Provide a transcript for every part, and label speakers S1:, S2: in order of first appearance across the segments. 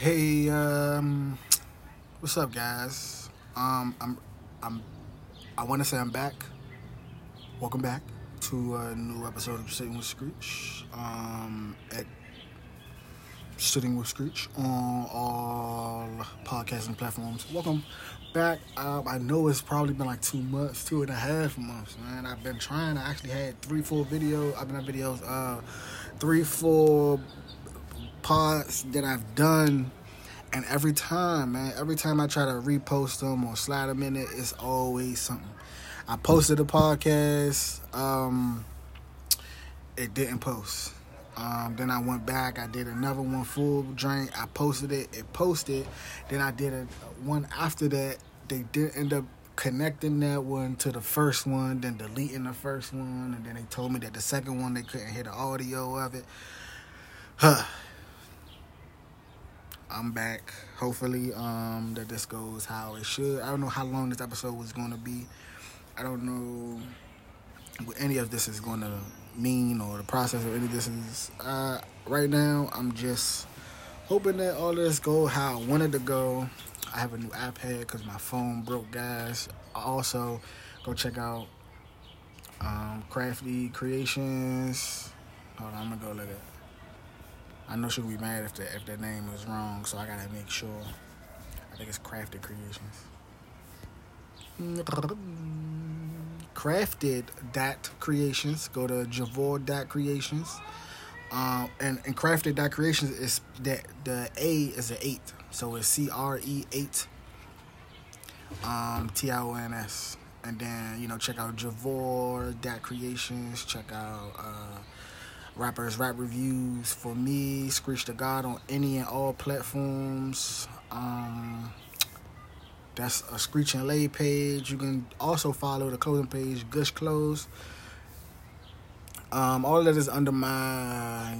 S1: Hey, um, what's up, guys? Um, I'm, I'm, I want to say I'm back. Welcome back to a new episode of Sitting with Screech. Um, at Sitting with Screech on all podcasting platforms. Welcome back. Um, I know it's probably been like two months, two and a half months, man. I've been trying. I actually had three, four videos. I've been on videos, uh, three, four pods that I've done, and every time, man, every time I try to repost them or slide them in it, it's always something. I posted a podcast, um, it didn't post. Um, then I went back, I did another one full drink, I posted it, it posted. Then I did a one after that. They did end up connecting that one to the first one, then deleting the first one, and then they told me that the second one they couldn't hear the audio of it. Huh. I'm back. Hopefully, um, that this goes how it should. I don't know how long this episode was going to be. I don't know what any of this is going to mean or the process of any of this is. Uh, right now, I'm just hoping that all this go how I wanted to go. I have a new iPad because my phone broke, guys. Also, go check out um, Crafty Creations. Hold on, I'm gonna go look at. I know she'll be mad if the if that name is wrong, so I gotta make sure. I think it's Crafted Creations. Crafted dot creations. Go to Javor dot creations. Um, and, and crafted dot creations is that the A is an eight, so it's C R E eight. Um, T I O N S, and then you know check out Javor dot creations. Check out uh, rappers rap reviews for me. Screech the God on any and all platforms. Um, that's a Screech and Lay page. You can also follow the clothing page Gush Clothes. Um, all that is under my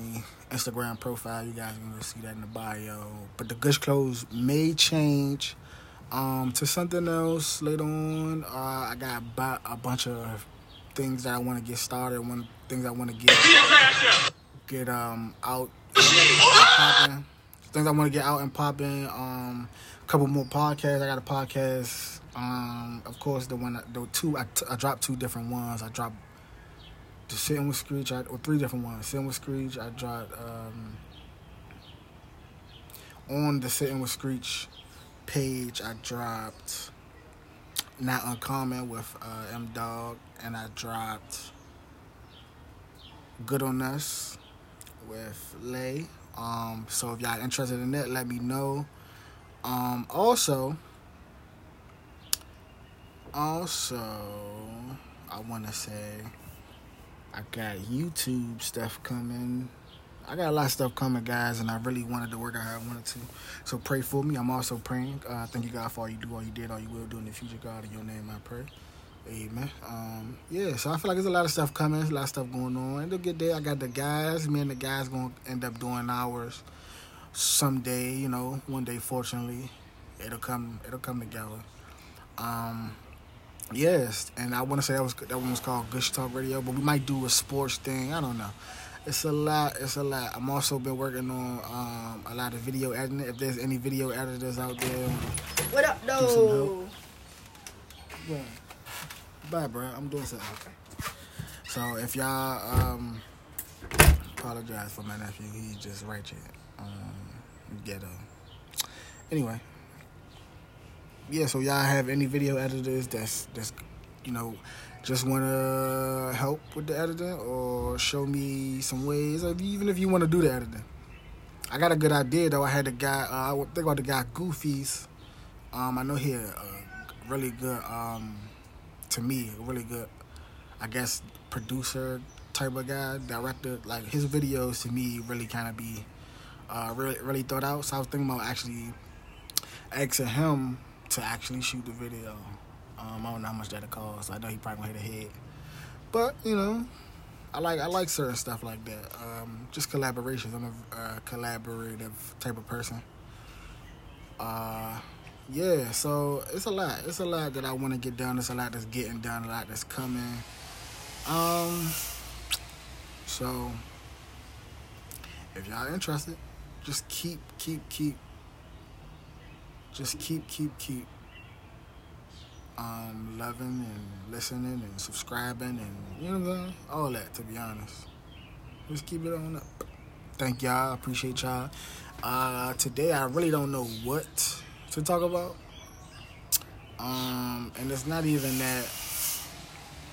S1: Instagram profile. You guys can see that in the bio. But the Gush Clothes may change um, to something else later on. Uh, I got a bunch of things that I want to get started. One things I want to get get um out popping. Things I want to get out and popping. Um, a couple more podcasts. I got a podcast. Um, of course, the one, the two. I, t- I dropped two different ones. I dropped the sitting with Screech. I, or three different ones. Sitting with Screech. I dropped um, on the sitting with Screech page. I dropped not uncommon with uh, M Dog, and I dropped Good on Us with Lay. Um, so if y'all interested in that, let me know. Um, also, also, I want to say I got YouTube stuff coming. I got a lot of stuff coming, guys, and I really wanted to work out how I wanted to. So pray for me. I'm also praying. Uh, thank you, God, for all you do, all you did, all you will do in the future, God. In your name, I pray. Amen. Um, yeah, so I feel like there's a lot of stuff coming, there's a lot of stuff going on. It'll get there. I got the guys. Me and the guys gonna end up doing ours someday. You know, one day. Fortunately, it'll come. It'll come together. Um, yes, and I want to say that was that one was called Gush Talk Radio, but we might do a sports thing. I don't know. It's a lot. It's a lot. I'm also been working on um, a lot of video editing. If there's any video editors out there,
S2: what up, though?
S1: Yeah. Bye, bro. I'm doing something. So if y'all um apologize for my nephew, he just right here. Um ghetto. Anyway. Yeah, so y'all have any video editors that's that's you know just want to help with the editing or show me some ways, even if you want to do the editing. I got a good idea though. I had the guy. Uh, I think about the guy Goofies. Um, I know he a really good. Um, to me, really good. I guess producer type of guy, director. Like his videos to me really kind of be uh, really really thought out. So I was thinking about actually asking him to actually shoot the video. Um, I don't know how much that'll cost. I know he probably gonna hit a head, but you know, I like I like certain stuff like that. Um, just collaborations. I'm a uh, collaborative type of person. Uh, yeah, so it's a lot. It's a lot that I want to get done. It's a lot that's getting done. A lot that's coming. Um, so if y'all interested, just keep keep keep just keep, keep, keep um, loving and listening and subscribing and you know what I'm? All that, to be honest. Just keep it on up. Thank y'all. Appreciate y'all. Uh, today, I really don't know what to talk about. Um, and it's not even that.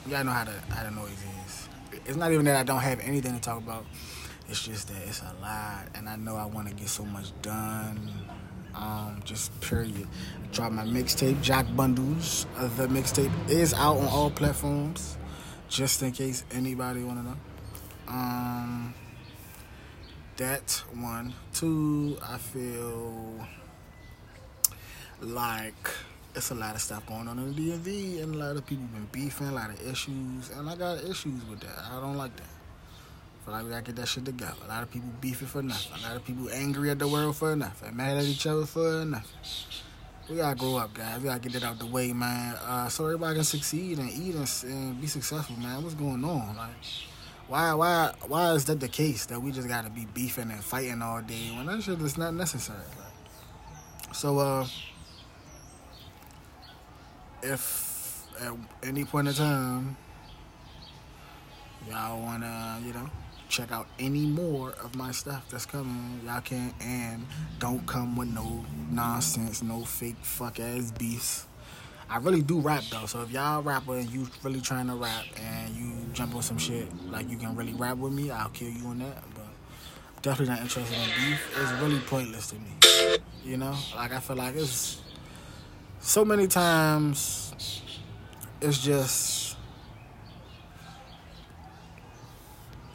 S1: Y'all know how the how the noise is. It's not even that I don't have anything to talk about. It's just that it's a lot, and I know I want to get so much done. Um, just period. Drop my mixtape, Jack Bundles. Uh, the mixtape is out on all platforms, just in case anybody want to know. Um, that one. Two, I feel like it's a lot of stuff going on in the DMV, and a lot of people been beefing, a lot of issues, and I got issues with that. I don't like that. Feel like we gotta get that shit together. A lot of people beefing for nothing. A lot of people angry at the world for nothing. Mad at each other for nothing. We gotta grow up, guys. We gotta get that out the way, man. Uh, so everybody can succeed and eat and, and be successful, man. What's going on? Like, why, why, why is that the case that we just gotta be beefing and fighting all day when that shit is not necessary? Like, so, uh, if at any point in time y'all wanna, you know, check out any more of my stuff that's coming, y'all can't. and don't come with no nonsense, no fake fuck ass beefs. I really do rap though, so if y'all rapper and you really trying to rap and you jump on some shit like you can really rap with me, I'll kill you on that. But definitely not interested in beef. It's really pointless to me. You know, like I feel like it's so many times. It's just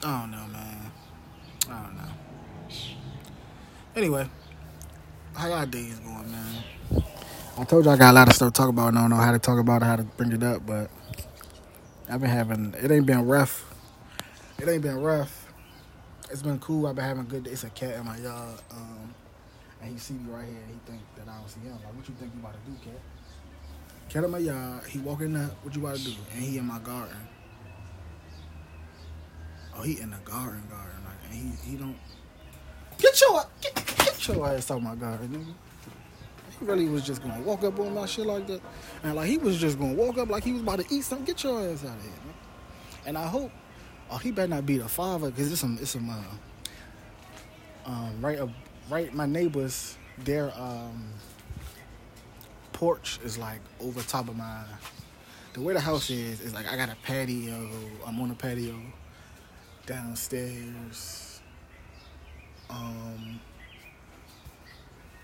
S1: I don't know, man. I don't know. Anyway, how y'all days going, man? I told you I got a lot of stuff to talk about. I don't know how to talk about it, how to bring it up, but I've been having. It ain't been rough. It ain't been rough. It's been cool. I've been having a good. Day. It's a cat in my yard, um, and he see me right here. And he think that I don't see him. Like, what you think you about to do, cat? Cat in my yard. He walking up. What you about to do? And he in my garden. Oh, he in the garden, garden, like, and he he don't get your get, get your ass out my garden, nigga. He really was just gonna walk up on my shit like that, and like he was just gonna walk up like he was about to eat something. Get your ass out of here, man. And I hope, oh, he better not be the father, cause it's some it's some uh, um right up right my neighbors their um porch is like over top of my the way the house is is like I got a patio. I'm on a patio downstairs. Um,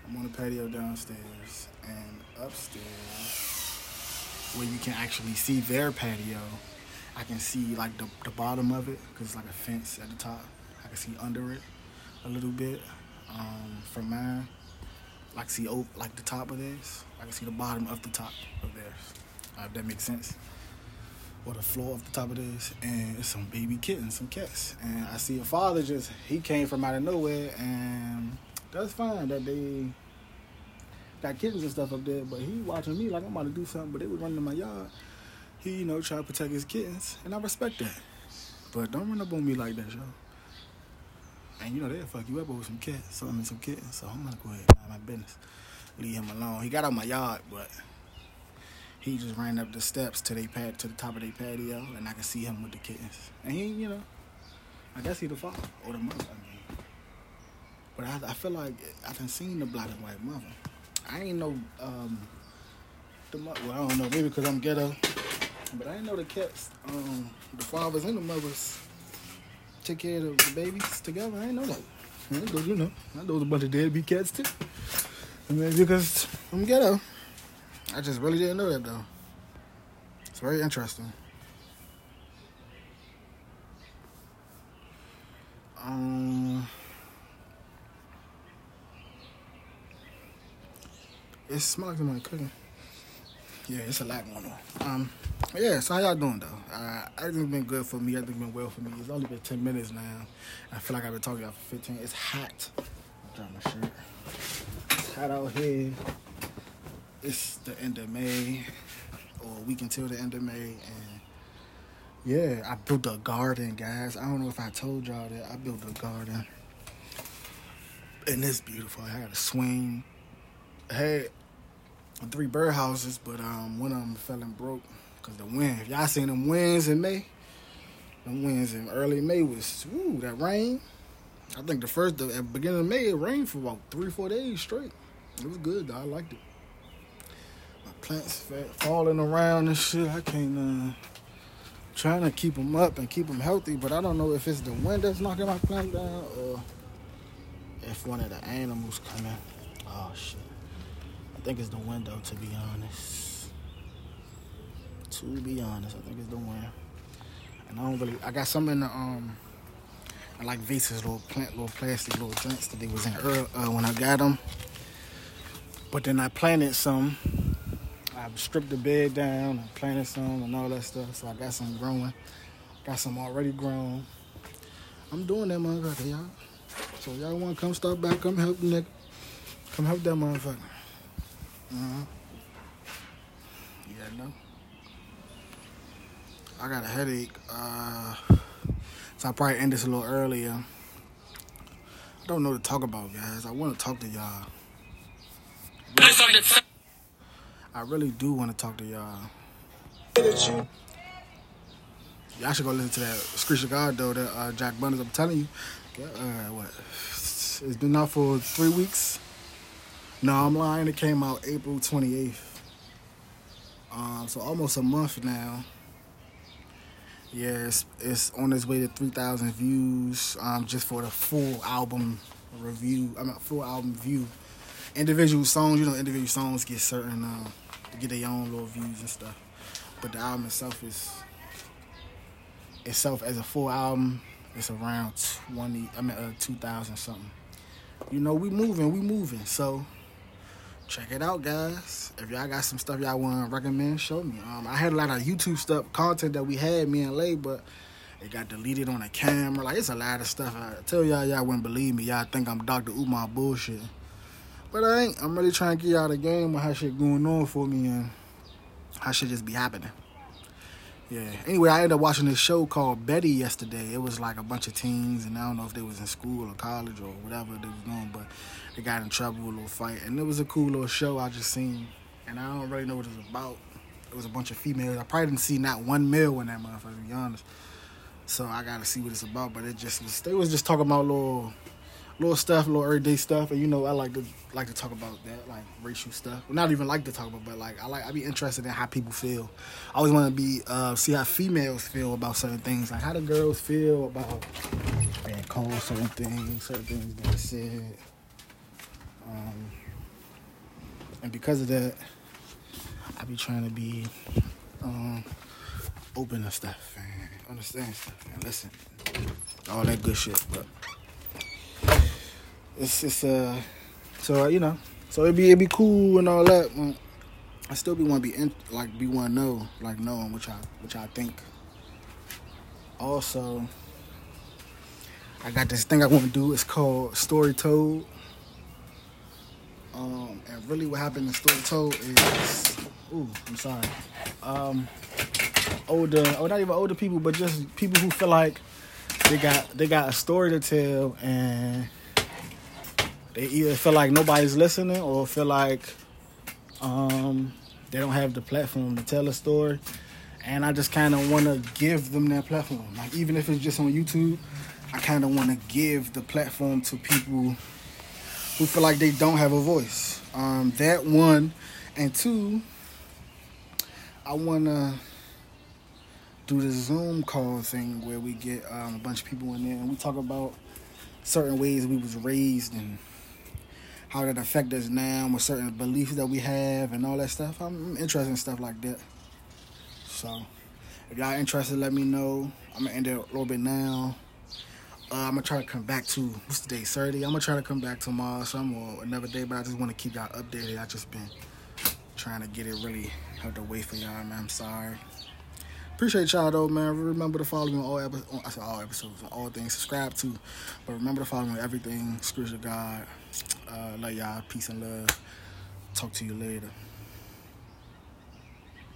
S1: I'm on the patio downstairs and upstairs, where you can actually see their patio. I can see like the, the bottom of it because it's like a fence at the top. I can see under it a little bit um, from mine. Like see like the top of this. I can see the bottom of the top of theirs. Uh, if that makes sense or the floor of the top of this, and some baby kittens, some cats. And I see a father just he came from out of nowhere, and that's fine that they got kittens and stuff up there. But he watching me like I'm about to do something, but they was running in my yard. He, you know, try to protect his kittens, and I respect that. But don't run up on me like that, yo. And you know they'll fuck you up over some cats, something and some kittens. So I'm gonna go ahead and mind my business. Leave him alone. He got out my yard, but he just ran up the steps to they pad to the top of their patio, and I could see him with the kittens. And he, you know, I guess he the father or the mother. I mean, but I, I feel like I done seen the black and white mother. I ain't know um, the mother. Well, I don't know, maybe because I'm ghetto, but I know the cats, um, the fathers and the mothers, take care of the babies together. I didn't know that. I know, you know, I know a bunch of deadbeat cats too. I mean, because I'm ghetto. I just really didn't know that though. It's very interesting. Um, it smells like cooking. Yeah, it's a lot going on. Um, yeah. So how y'all doing though? Uh, everything's been good for me. Everything's been well for me. It's only been ten minutes now. I feel like I've been talking about for fifteen. It's hot. Drop my shirt. It's hot out here it's the end of May or a week until the end of May and yeah, I built a garden, guys. I don't know if I told y'all that I built a garden. And it's beautiful. I had a swing. Hey, three birdhouses, but um, one of them fell and broke because the wind. If y'all seen them winds in May, them winds in early May was ooh that rain. I think the first the, at the beginning of May it rained for about three four days straight. It was good though. I liked it. Plants falling around and shit. I can't. Uh, trying to keep them up and keep them healthy, but I don't know if it's the wind that's knocking my plant down or if one of the animals coming. Oh shit. I think it's the window to be honest. To be honest, I think it's the wind. And I don't really I got some in the um I like vases, little plant, little plastic, little drinks that they was in uh, when I got them. But then I planted some. I stripped the bed down and planted some and all that stuff. So I got some growing. Got some already grown. I'm doing that motherfucker, y'all. So y'all want to come stop back, come help the nigga. Come help that motherfucker. Uh-huh. Yeah, no. I got a headache. Uh, so I probably end this a little earlier. I don't know what to talk about, guys. I want to talk to y'all. I really do want to talk to y'all. Y'all should go listen to that Screech of God though, that uh, Jack Bunners. I'm telling you, uh, what? It's been out for three weeks. No, I'm lying. It came out April 28th. Um, so almost a month now. Yeah, it's, it's on its way to 3,000 views um, just for the full album review. I mean, full album view. Individual songs, you know, individual songs get certain, uh, get their own little views and stuff. But the album itself is, itself as a full album, it's around 20, I mean, uh, 2,000 something. You know, we moving, we moving. So, check it out, guys. If y'all got some stuff y'all want to recommend, show me. Um, I had a lot of YouTube stuff, content that we had, me and Lay, but it got deleted on the camera. Like, it's a lot of stuff. I tell y'all, y'all wouldn't believe me. Y'all think I'm Dr. Umar bullshit. But I ain't. I'm really trying to get out of the game with how shit going on for me and how shit just be happening. Yeah. Anyway, I ended up watching this show called Betty yesterday. It was like a bunch of teens, and I don't know if they was in school or college or whatever they was doing, but they got in trouble, a little fight, and it was a cool little show I just seen. And I don't really know what it was about. It was a bunch of females. I probably didn't see not one male in that motherfucker, to be honest. So I gotta see what it's about. But it just was. They was just talking about little little stuff, little everyday stuff, and you know I like to like to talk about that, like racial stuff. Well, not even like to talk about, but like I like I be interested in how people feel. I always want to be uh, see how females feel about certain things, like how the girls feel about being called certain things, certain things being said, um, and because of that, I be trying to be um, open to stuff and understand stuff and listen, all that good shit, but it's just uh so uh, you know so it'd be it'd be cool and all that I still be want to be in, like be want to know like knowing which I which I think. Also I got this thing I want to do. It's called story told. Um and really what happened in story told is ooh I'm sorry. Um older or not even older people but just people who feel like they got they got a story to tell and they either feel like nobody's listening or feel like um, they don't have the platform to tell a story. And I just kind of want to give them that platform. Like, even if it's just on YouTube, I kind of want to give the platform to people who feel like they don't have a voice. Um, that one. And two, I want to do the Zoom call thing where we get um, a bunch of people in there and we talk about certain ways we was raised and how that affect us now with certain beliefs that we have and all that stuff. I'm interested in stuff like that. So if y'all interested, let me know. I'm gonna end it a little bit now. Uh, I'm gonna try to come back to what's the day, Saturday. I'm gonna try to come back tomorrow, some or another day, but I just want to keep y'all updated. I just been trying to get it really out to wait for y'all, man. I'm sorry. Appreciate y'all though, man. Remember to follow me on all episodes. I said all episodes, all things. Subscribe to, but remember to follow me on everything. Of God. Uh, love y'all. Peace and love. Talk to you later.